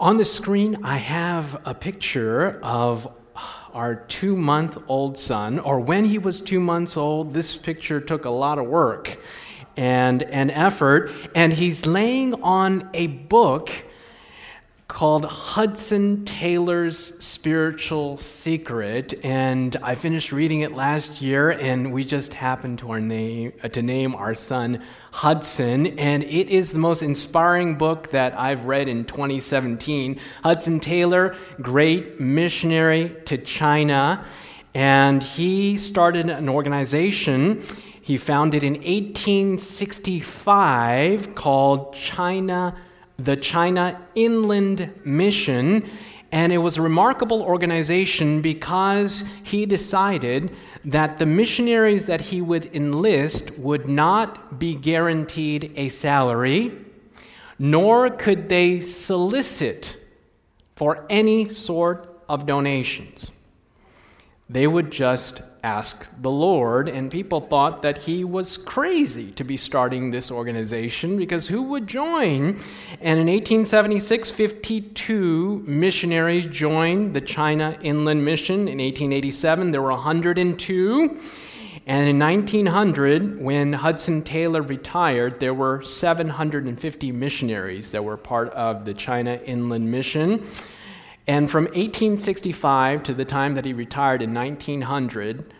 On the screen, I have a picture of our two month old son, or when he was two months old. This picture took a lot of work and an effort, and he's laying on a book called Hudson Taylor's Spiritual Secret, and I finished reading it last year, and we just happened to name uh, to name our son Hudson, and it is the most inspiring book that I've read in 2017. Hudson Taylor, great missionary to China, and he started an organization. He founded in 1865 called China the China Inland Mission. And it was a remarkable organization because he decided that the missionaries that he would enlist would not be guaranteed a salary, nor could they solicit for any sort of donations. They would just ask the Lord, and people thought that he was crazy to be starting this organization because who would join? And in 1876, 52 missionaries joined the China Inland Mission. In 1887, there were 102. And in 1900, when Hudson Taylor retired, there were 750 missionaries that were part of the China Inland Mission. And from 1865 to the time that he retired in 1900,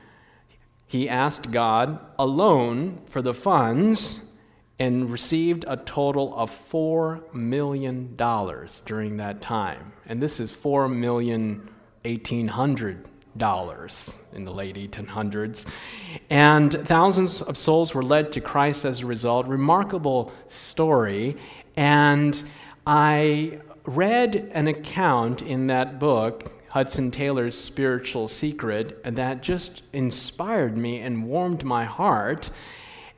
he asked God alone for the funds and received a total of $4 million during that time. And this is $4 million in the late 1800s. And thousands of souls were led to Christ as a result. Remarkable story. And I read an account in that book, Hudson Taylor's Spiritual Secret, that just inspired me and warmed my heart.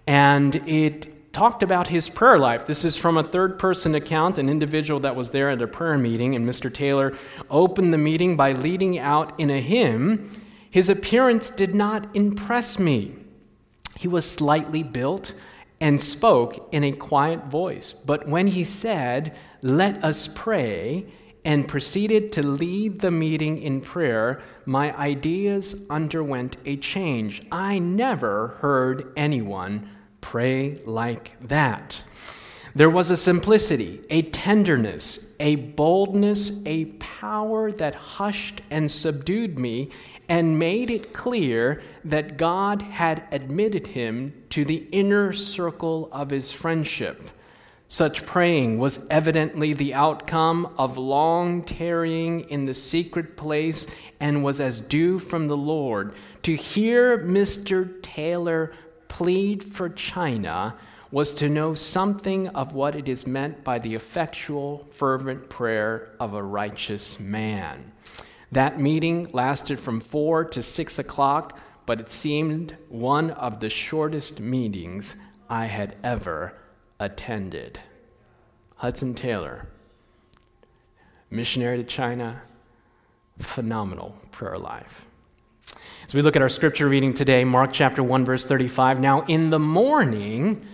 And it talked about his prayer life. This is from a third person account, an individual that was there at a prayer meeting, and Mr. Taylor opened the meeting by leading out in a hymn. His appearance did not impress me. He was slightly built and spoke in a quiet voice. But when he said, let us pray, and proceeded to lead the meeting in prayer, my ideas underwent a change. I never heard anyone pray like that. There was a simplicity, a tenderness, a boldness, a power that hushed and subdued me and made it clear that God had admitted him to the inner circle of his friendship. Such praying was evidently the outcome of long tarrying in the secret place and was as dew from the Lord. To hear Mr. Taylor plead for China was to know something of what it is meant by the effectual, fervent prayer of a righteous man. That meeting lasted from 4 to 6 o'clock, but it seemed one of the shortest meetings I had ever attended. Hudson Taylor, missionary to China, phenomenal prayer life. As we look at our scripture reading today, Mark chapter 1, verse 35, now in the morning,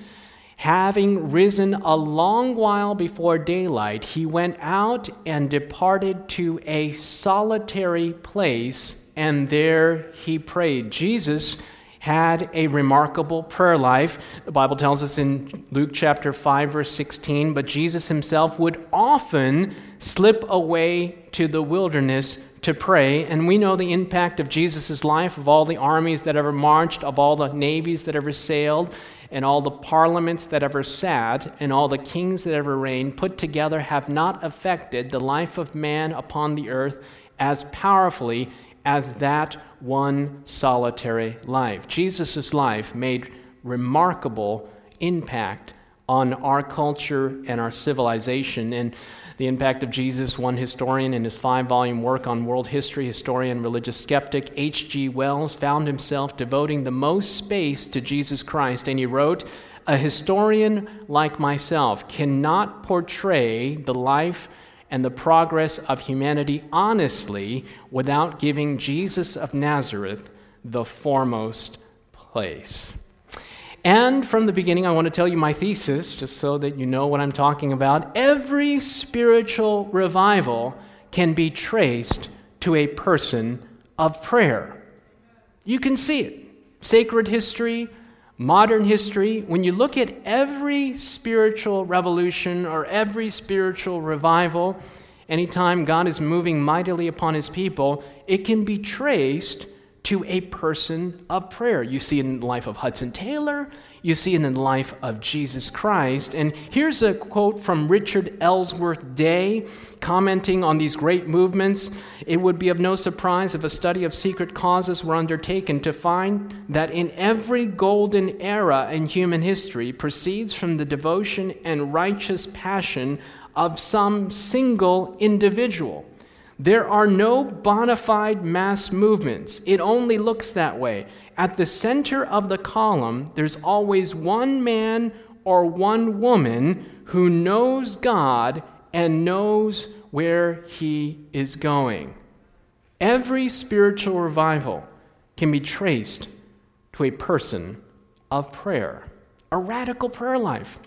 having risen a long while before daylight, he went out and departed to a solitary place, and there he prayed. Jesus had a remarkable prayer life. The Bible tells us in Luke chapter 5, verse 16, but Jesus himself would often slip away to the wilderness to pray. And we know the impact of Jesus' life, of all the armies that ever marched, of all the navies that ever sailed, and all the parliaments that ever sat, and all the kings that ever reigned, put together, have not affected the life of man upon the earth as powerfully as that one solitary life. Jesus' life made remarkable impact on our culture and our civilization. And the impact of Jesus, one historian in his five volume work on world history, historian, religious skeptic, H.G. Wells, found himself devoting the most space to Jesus Christ. And he wrote, A historian like myself cannot portray the life and the progress of humanity honestly without giving Jesus of Nazareth the foremost place. And from the beginning, I want to tell you my thesis, just so that you know what I'm talking about. Every spiritual revival can be traced to a person of prayer. You can see it. Sacred history, modern history, when you look at every spiritual revolution or every spiritual revival, anytime God is moving mightily upon his people, it can be traced to a person of prayer. You see in the life of Hudson Taylor, you see in the life of Jesus Christ. And here's a quote from Richard Ellsworth Day commenting on these great movements. It would be of no surprise if a study of secret causes were undertaken to find that in every golden era in human history proceeds from the devotion and righteous passion of some single individual. There are no bona fide mass movements. It only looks that way. At the center of the column, there's always one man or one woman who knows God and knows where he is going. Every spiritual revival can be traced to a person of prayer, a radical prayer life.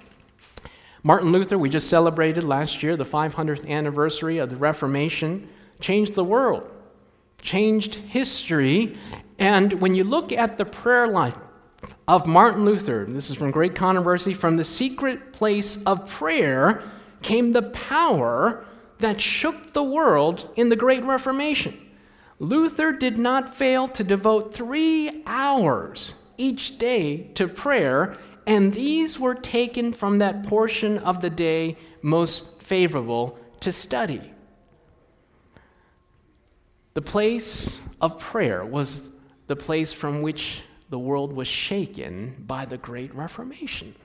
Martin Luther, we just celebrated last year the 500th anniversary of the Reformation changed the world, changed history. And when you look at the prayer life of Martin Luther, this is from Great Controversy, from the secret place of prayer came the power that shook the world in the Great Reformation. Luther did not fail to devote three hours each day to prayer, and these were taken from that portion of the day most favorable to study. The place of prayer was the place from which the world was shaken by the Great Reformation.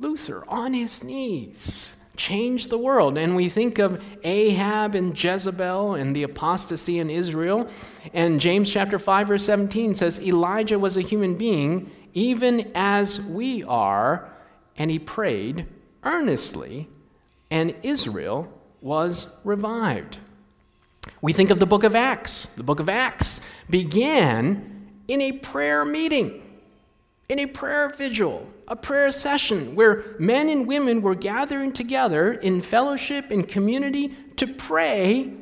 Luther, on his knees, changed the world. And we think of Ahab and Jezebel and the apostasy in Israel. And James chapter 5 verse 17 says Elijah was a human being even as we are, and he prayed earnestly, and Israel was revived. We think of the book of Acts. The book of Acts began in a prayer meeting, in a prayer vigil, a prayer session where men and women were gathering together in fellowship and community to pray,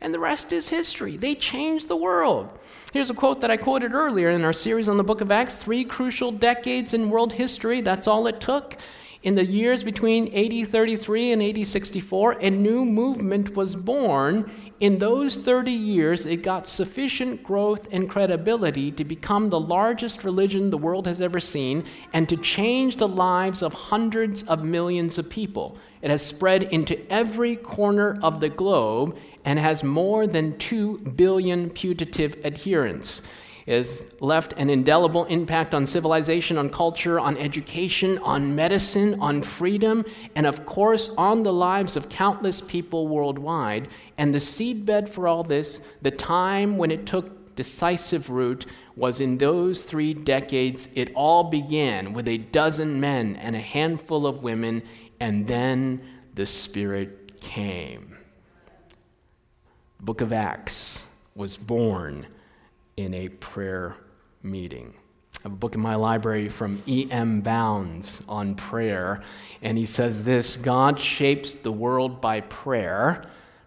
and the rest is history. They changed the world. Here's a quote that I quoted earlier in our series on the book of Acts three crucial decades in world history. That's all it took. In the years between AD 33 and AD 64, a new movement was born in those 30 years, it got sufficient growth and credibility to become the largest religion the world has ever seen and to change the lives of hundreds of millions of people. It has spread into every corner of the globe and has more than 2 billion putative adherents has left an indelible impact on civilization, on culture, on education, on medicine, on freedom, and of course on the lives of countless people worldwide. And the seedbed for all this, the time when it took decisive root, was in those three decades. It all began with a dozen men and a handful of women, and then the Spirit came. Book of Acts was born in a prayer meeting. I have a book in my library from E.M. Bounds on prayer, and he says this God shapes the world by prayer.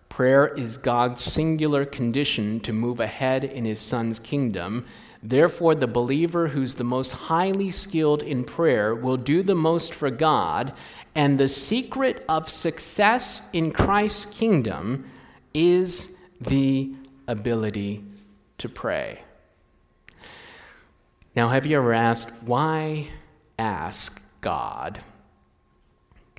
Prayer is God's singular condition to move ahead in his Son's kingdom. Therefore, the believer who's the most highly skilled in prayer will do the most for God, and the secret of success in Christ's kingdom is the ability to pray. Now, have you ever asked, why ask God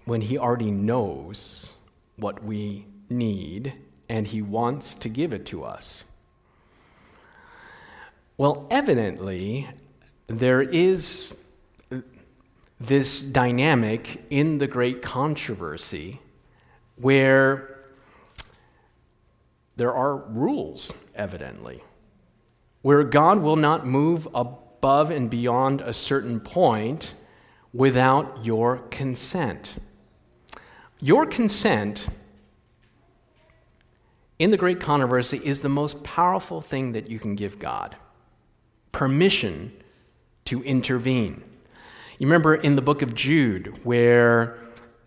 when He already knows what we need and He wants to give it to us? Well, evidently, there is this dynamic in the great controversy where there are rules, evidently where God will not move above and beyond a certain point without your consent. Your consent in the great controversy is the most powerful thing that you can give God permission to intervene. You remember in the book of Jude where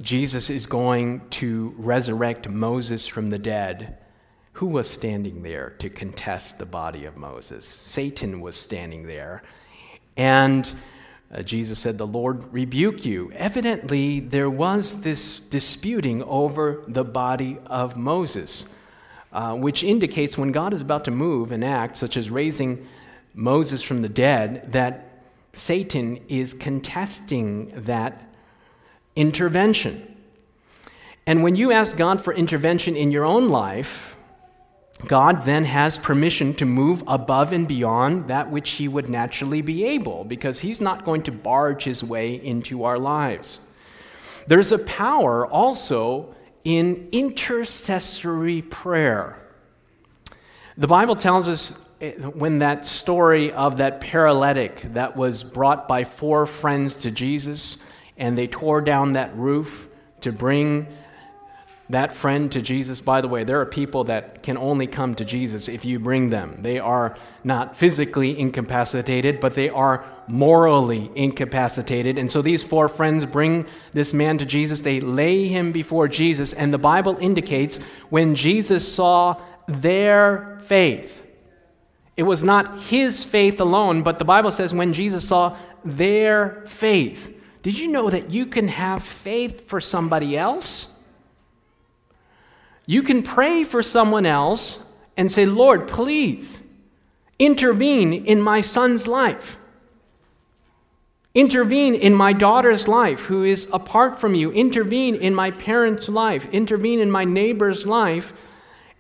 Jesus is going to resurrect Moses from the dead. Who was standing there to contest the body of Moses? Satan was standing there. And uh, Jesus said, The Lord rebuke you. Evidently, there was this disputing over the body of Moses, uh, which indicates when God is about to move and act, such as raising Moses from the dead, that Satan is contesting that intervention. And when you ask God for intervention in your own life, God then has permission to move above and beyond that which He would naturally be able, because He's not going to barge His way into our lives. There's a power also in intercessory prayer. The Bible tells us eh, when that story of that paralytic that was brought by four friends to Jesus and they tore down that roof to bring that friend to Jesus. By the way, there are people that can only come to Jesus if you bring them. They are not physically incapacitated, but they are morally incapacitated. And so these four friends bring this man to Jesus. They lay him before Jesus, and the Bible indicates when Jesus saw their faith, it was not his faith alone, but the Bible says when Jesus saw their faith. Did you know that you can have faith for somebody else? You can pray for someone else and say, Lord, please intervene in my son's life. Intervene in my daughter's life who is apart from you. Intervene in my parents' life. Intervene in my neighbor's life.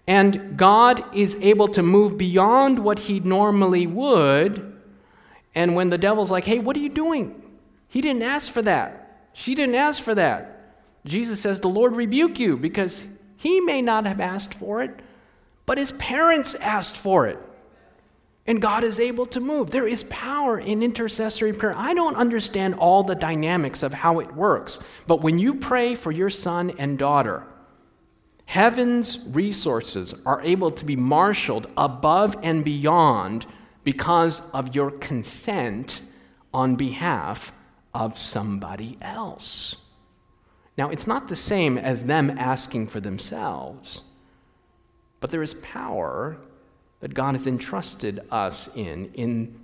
And God is able to move beyond what he normally would. And when the devil's like, hey, what are you doing? He didn't ask for that. She didn't ask for that. Jesus says, the Lord rebuke you because he may not have asked for it, but his parents asked for it. And God is able to move. There is power in intercessory prayer. I don't understand all the dynamics of how it works, but when you pray for your son and daughter, heaven's resources are able to be marshaled above and beyond because of your consent on behalf of somebody else. Now, it's not the same as them asking for themselves, but there is power that God has entrusted us in, in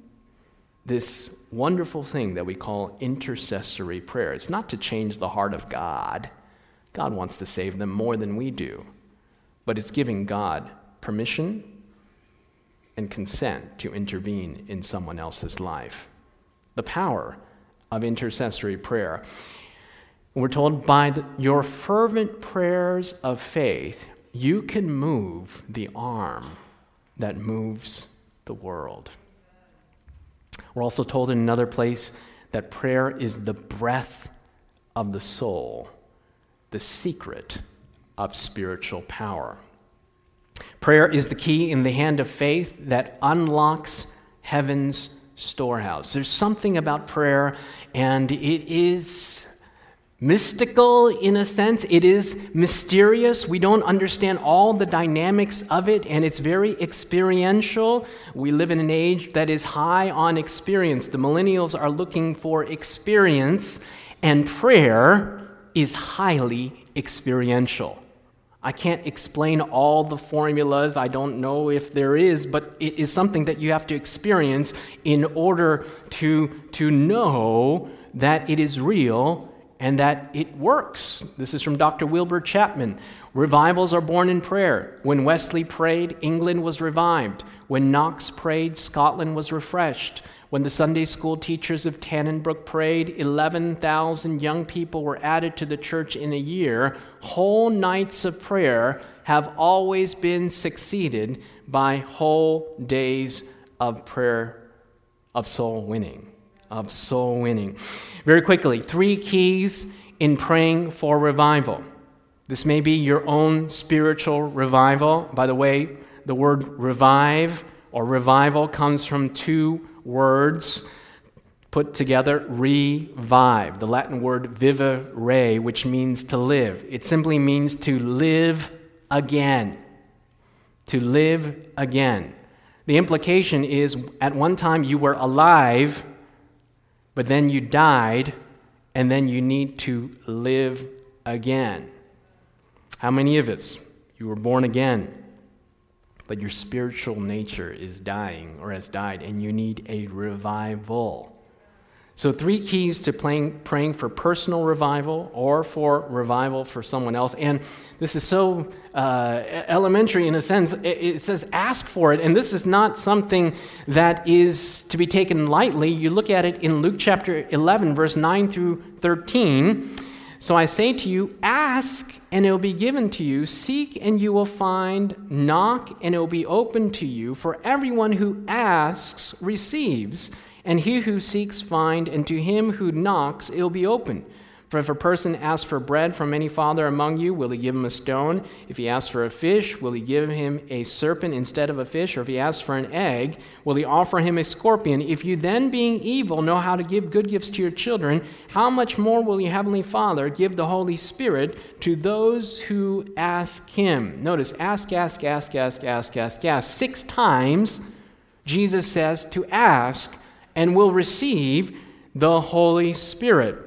this wonderful thing that we call intercessory prayer. It's not to change the heart of God, God wants to save them more than we do, but it's giving God permission and consent to intervene in someone else's life. The power of intercessory prayer. We're told by the, your fervent prayers of faith, you can move the arm that moves the world. We're also told in another place that prayer is the breath of the soul, the secret of spiritual power. Prayer is the key in the hand of faith that unlocks heaven's storehouse. There's something about prayer, and it is mystical in a sense. It is mysterious. We don't understand all the dynamics of it, and it's very experiential. We live in an age that is high on experience. The millennials are looking for experience, and prayer is highly experiential. I can't explain all the formulas. I don't know if there is, but it is something that you have to experience in order to, to know that it is real and that it works. This is from Dr. Wilbur Chapman. Revivals are born in prayer. When Wesley prayed, England was revived. When Knox prayed, Scotland was refreshed. When the Sunday school teachers of Tannybrook prayed, 11,000 young people were added to the church in a year. Whole nights of prayer have always been succeeded by whole days of prayer of soul winning of soul winning. Very quickly, three keys in praying for revival. This may be your own spiritual revival. By the way, the word revive or revival comes from two words put together revive, the Latin word vivere, which means to live. It simply means to live again. To live again. The implication is at one time you were alive but then you died, and then you need to live again. How many of us? You were born again, but your spiritual nature is dying or has died, and you need a revival. So, three keys to praying for personal revival or for revival for someone else. And this is so uh, elementary in a sense. It, it, says ask for it. And this is not something that is to be taken lightly. You look at it in Luke chapter 11, verse 9 through 13. So I say to you, ask and it will be given to you. Seek and you will find. Knock and it will be opened to you. For everyone who asks receives and he who seeks find, and to him who knocks it will be open. For if a person asks for bread from any father among you, will he give him a stone? If he asks for a fish, will he give him a serpent instead of a fish? Or if he asks for an egg, will he offer him a scorpion? If you then, being evil, know how to give good gifts to your children, how much more will your heavenly Father give the Holy Spirit to those who ask him? Notice, ask, ask, ask, ask, ask, ask, ask. Six times Jesus says to ask and will receive the Holy Spirit.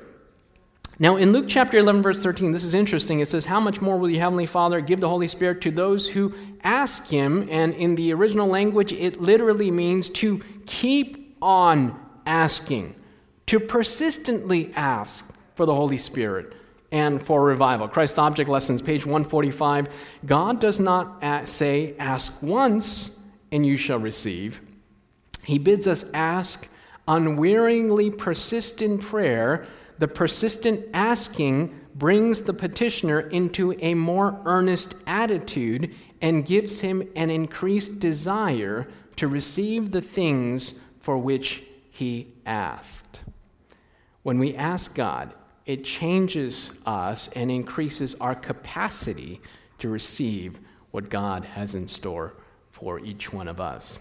Now, in Luke chapter 11, verse 13, this is interesting. It says, How much more will your Heavenly Father give the Holy Spirit to those who ask Him? And in the original language, it literally means to keep on asking, to persistently ask for the Holy Spirit and for revival. Christ Object Lessons, page 145. God does not say, Ask once and you shall receive. He bids us ask unwearyingly persist in prayer, the persistent asking brings the petitioner into a more earnest attitude and gives him an increased desire to receive the things for which he asked. When we ask God, it changes us and increases our capacity to receive what God has in store for each one of us.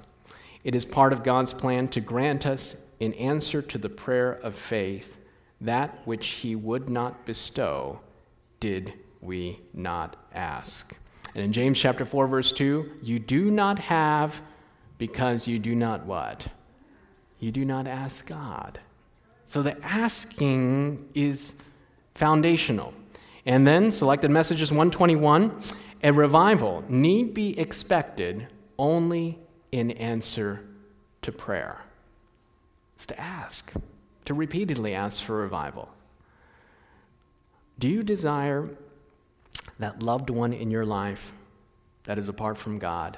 It is part of God's plan to grant us in answer to the prayer of faith, that which he would not bestow, did we not ask. And in James chapter 4 verse 2, you do not have because you do not what? You do not ask God. So the asking is foundational. And then selected messages 121, a revival need be expected only in answer to prayer is to ask, to repeatedly ask for revival. Do you desire that loved one in your life that is apart from God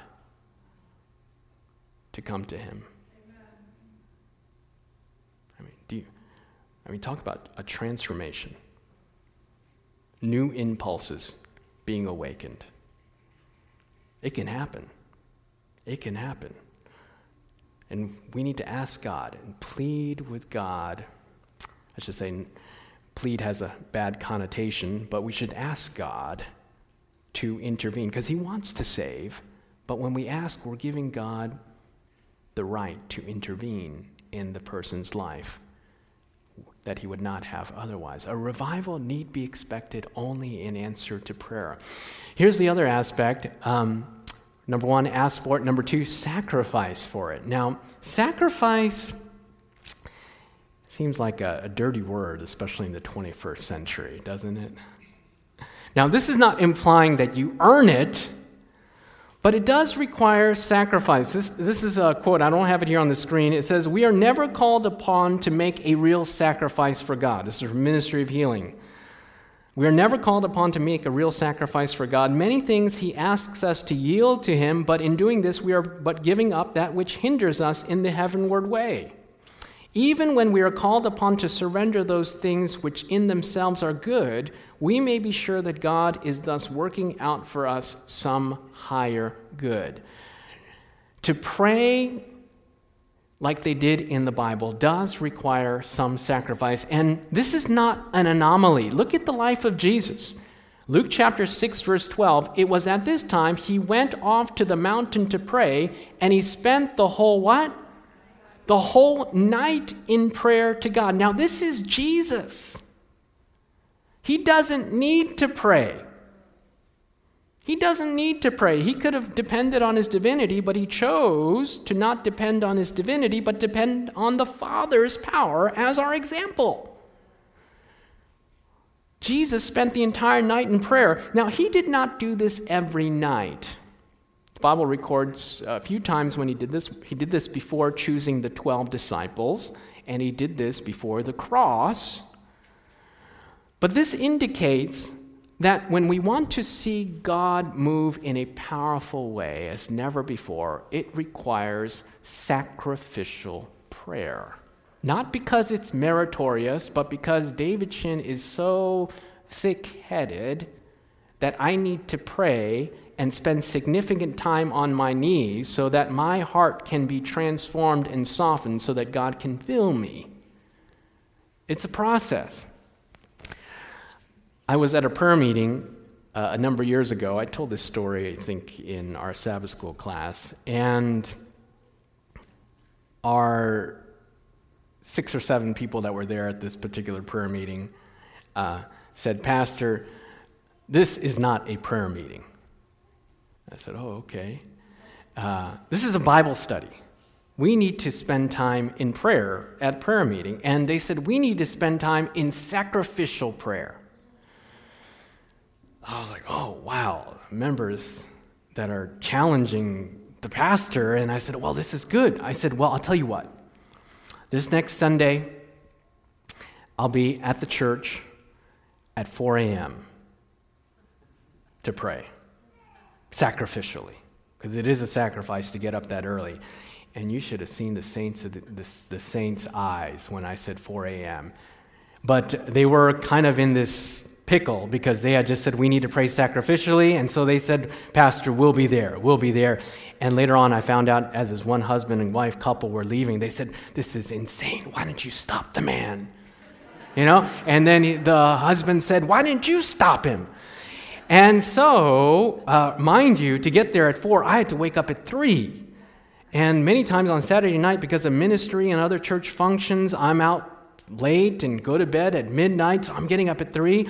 to come to Him? Amen. I mean, do you, I mean, talk about a transformation, new impulses being awakened. It can happen. It can happen. And we need to ask God and plead with God. I should say, plead has a bad connotation, but we should ask God to intervene because He wants to save. But when we ask, we're giving God the right to intervene in the person's life that he would not have otherwise. A revival need be expected only in answer to prayer. Here's the other aspect. Um, Number one, ask for it. Number two, sacrifice for it. Now, sacrifice seems like a, a, dirty word, especially in the 21st century, doesn't it? Now, this is not implying that you earn it, but it does require sacrifice. This, this is a quote, I don't have it here on the screen. It says, We are never called upon to make a real sacrifice for God. This is from Ministry of Healing. We are never called upon to make a real sacrifice for God. Many things He asks us to yield to Him, but in doing this, we are but giving up that which hinders us in the heavenward way. Even when we are called upon to surrender those things which in themselves are good, we may be sure that God is thus working out for us some higher good. To pray like they did in the Bible, does require some sacrifice. And this is not an anomaly. Look at the life of Jesus. Luke chapter 6, verse 12. It was at this time he went off to the mountain to pray, and he spent the whole what? The whole night in prayer to God. Now, this is Jesus. He doesn't need to pray. He doesn't need to pray. He could have depended on his divinity, but he chose to not depend on his divinity, but depend on the Father's power as our example. Jesus spent the entire night in prayer. Now, he did not do this every night. The Bible records a few times when he did this. He did this before choosing the 12 disciples, and he did this before the cross. But this indicates that when we want to see God move in a powerful way as never before, it requires sacrificial prayer. Not because it's meritorious, but because David Shin is so thick headed that I need to pray and spend significant time on my knees so that my heart can be transformed and softened so that God can fill me. It's a process. I was at a prayer meeting uh, a number of years ago. I told this story, I think, in our Sabbath school class. And our six or seven people that were there at this particular prayer meeting uh, said, Pastor, this is not a prayer meeting. I said, Oh, okay. Uh, this is a Bible study. We need to spend time in prayer at prayer meeting. And they said, We need to spend time in sacrificial prayer. I was like, oh, wow, members that are challenging the pastor. And I said, well, this is good. I said, well, I'll tell you what. This next Sunday, I'll be at the church at 4 a.m. to pray sacrificially, because it is a sacrifice to get up that early. And you should have seen the saints the, the, the saints' eyes when I said 4 a.m. But they were kind of in this pickle because they had just said, We need to pray sacrificially. And so they said, Pastor, we'll be there. We'll be there. And later on, I found out as his one husband and wife couple were leaving, they said, This is insane. Why don't you stop the man? You know? And then the husband said, Why didn't you stop him? And so, uh, mind you, to get there at four, I had to wake up at three. And many times on Saturday night, because of ministry and other church functions, I'm out late and go to bed at midnight, so I'm getting up at 3.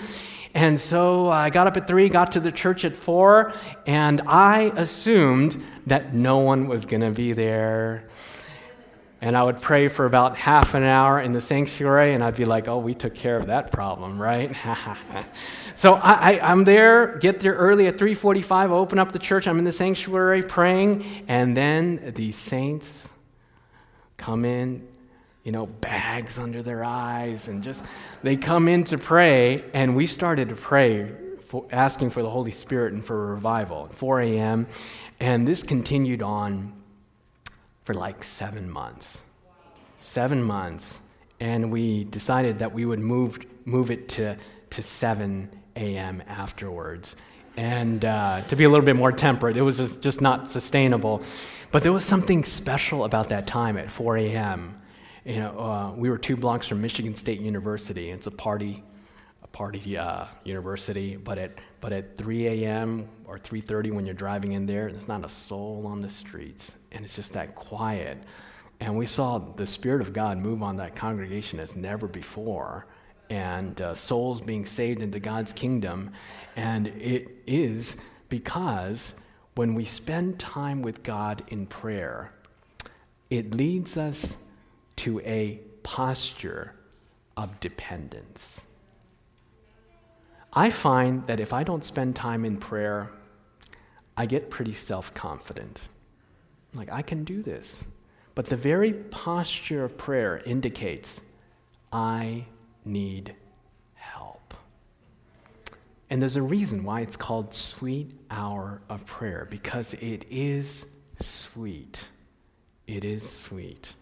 And so I got up at 3, got to the church at 4, and I assumed that no one was going to be there. And I would pray for about half an hour in the sanctuary, and I'd be like, oh, we took care of that problem, right? so I, I'm there, get there early at 3.45, open up the church, I'm in the sanctuary praying, and then the saints come in you know, bags under their eyes, and just they come in to pray, and we started to pray, for, asking for the Holy Spirit and for revival at 4 a.m., and this continued on for like seven months. Seven months, and we decided that we would move, move it to, to 7 a.m. afterwards. And uh, to be a little bit more temperate, it was just not sustainable. But there was something special about that time at 4 a.m you know, uh, we were two blocks from Michigan State University. It's a party, a party uh, university. But at but at 3 a.m. or 3:30 when you're driving in there, there's not a soul on the streets, and it's just that quiet. And we saw the Spirit of God move on that congregation as never before, and uh, souls being saved into God's kingdom. And it is because when we spend time with God in prayer, it leads us to a posture of dependence. I find that if I don't spend time in prayer, I get pretty self confident. Like, I can do this. But the very posture of prayer indicates I need help. And there's a reason why it's called sweet hour of prayer, because it is sweet. It is sweet.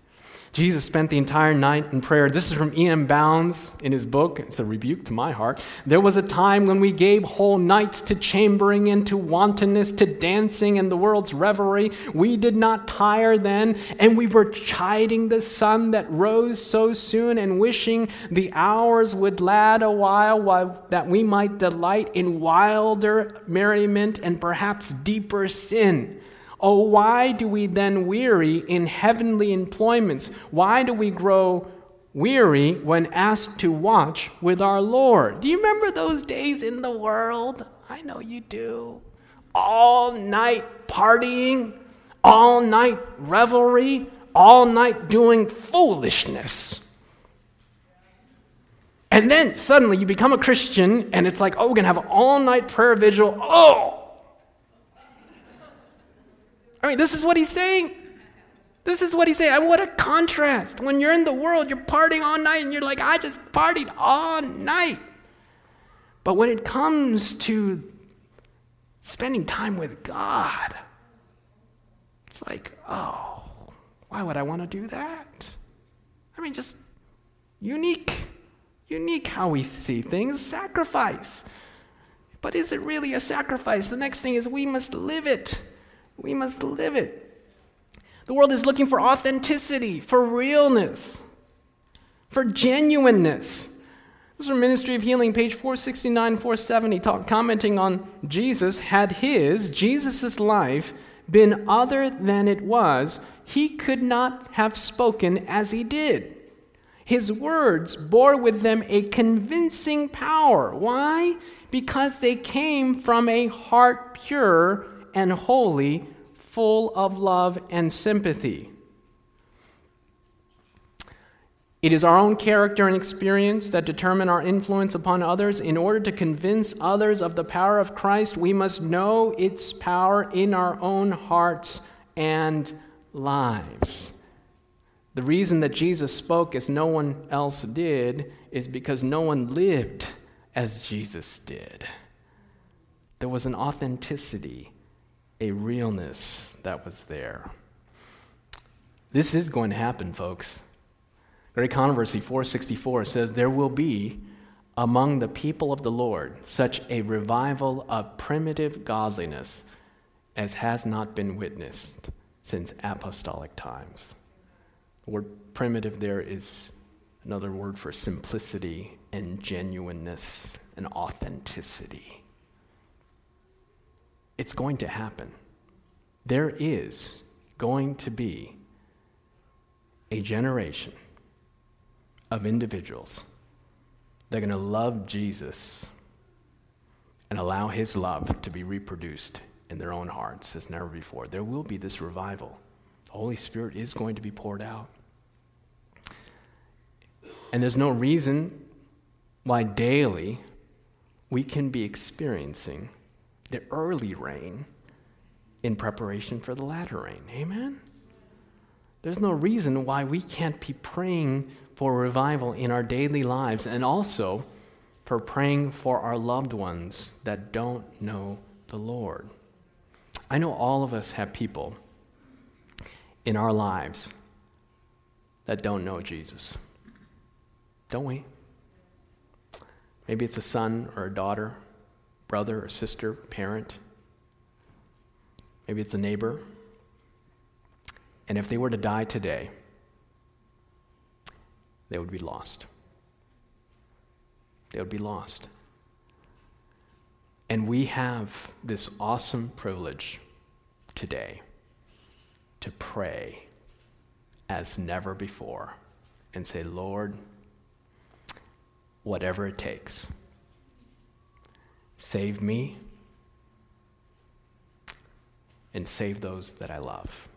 Jesus spent the entire night in prayer. This is from E.M. Bounds in his book. It's a rebuke to my heart. There was a time when we gave whole nights to chambering and to wantonness, to dancing and the world's revelry. We did not tire then, and we were chiding the sun that rose so soon and wishing the hours would lad a while, while that we might delight in wilder merriment and perhaps deeper sin. Oh, why do we then weary in heavenly employments? Why do we grow weary when asked to watch with our Lord? Do you remember those days in the world? I know you do. all night partying, all night revelry, all night doing foolishness. And then suddenly you become a Christian and it's like, oh, we're going to have an all night prayer vigil. Oh! I mean, this is what he's saying. This is what he's saying. And what a contrast. When you're in the world, you're partying all night and you're like, I just partied all night. But when it comes to spending time with God, it's like, oh, why would I want to do that? I mean, just unique, unique how we see things, sacrifice. But is it really a sacrifice? The next thing is we must live it. We must live it. The world is looking for authenticity, for realness, for genuineness. This is from Ministry of Healing, page 469, 470, talk, commenting on Jesus. Had his, Jesus' life, been other than it was, he could not have spoken as he did. His words bore with them a convincing power. Why? Because they came from a heart pure and holy, full of love and sympathy. It is our own character and experience that determine our influence upon others. In order to convince others of the power of Christ, we must know its power in our own hearts and lives. The reason that Jesus spoke as no one else did is because no one lived as Jesus did. There was an authenticity, a realness that was there. This is going to happen, folks. Great Controversy 464 says, There will be among the people of the Lord such a revival of primitive godliness as has not been witnessed since apostolic times. The word primitive there is another word for simplicity and genuineness and authenticity. It's going to happen. There is going to be a generation of individuals that are going to love Jesus and allow his love to be reproduced in their own hearts as never before. There will be this revival. The Holy Spirit is going to be poured out. And there's no reason why daily we can be experiencing the early rain in preparation for the latter rain. Amen? There's no reason why we can't be praying for revival in our daily lives and also for praying for our loved ones that don't know the Lord. I know all of us have people in our lives that don't know Jesus. Don't we? Maybe it's a son or a daughter, brother or sister, parent. Maybe it's a neighbor. And if they were to die today, they would be lost. They would be lost. And we have this awesome privilege today to pray as never before and say, Lord, whatever it takes, save me and save those that I love.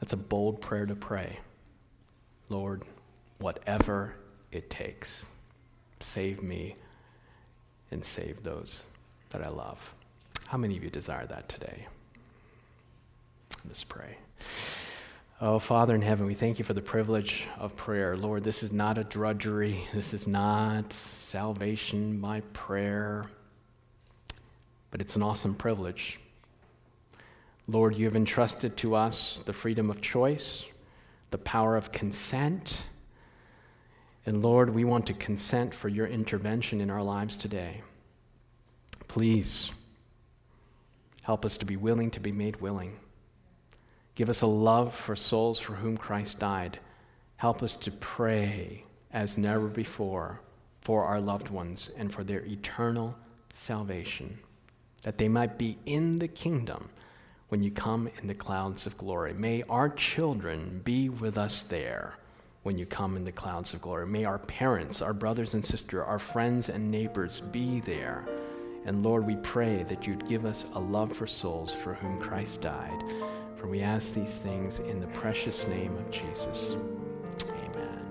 That's a bold prayer to pray. Lord, whatever it takes, save me and save those that I love. How many of you desire that today? Let's pray. Oh, Father in heaven, we thank you for the privilege of prayer. Lord, this is not a drudgery. This is not salvation by prayer, but it's an awesome privilege. Lord, you have entrusted to us the freedom of choice, the power of consent. And Lord, we want to consent for your intervention in our lives today. Please help us to be willing to be made willing. Give us a love for souls for whom Christ died. Help us to pray as never before for our loved ones and for their eternal salvation, that they might be in the kingdom when you come in the clouds of glory. May our children be with us there when you come in the clouds of glory. May our parents, our brothers and sisters, our friends and neighbors be there. And Lord, we pray that you'd give us a love for souls for whom Christ died. For we ask these things in the precious name of Jesus. Amen.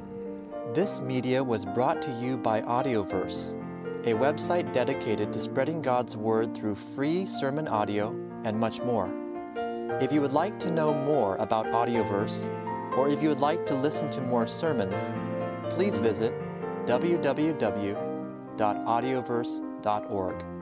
This media was brought to you by Audioverse, a website dedicated to spreading God's Word through free sermon audio and much more. If you would like to know more about Audioverse, or if you would like to listen to more sermons, please visit www.audioverse.org.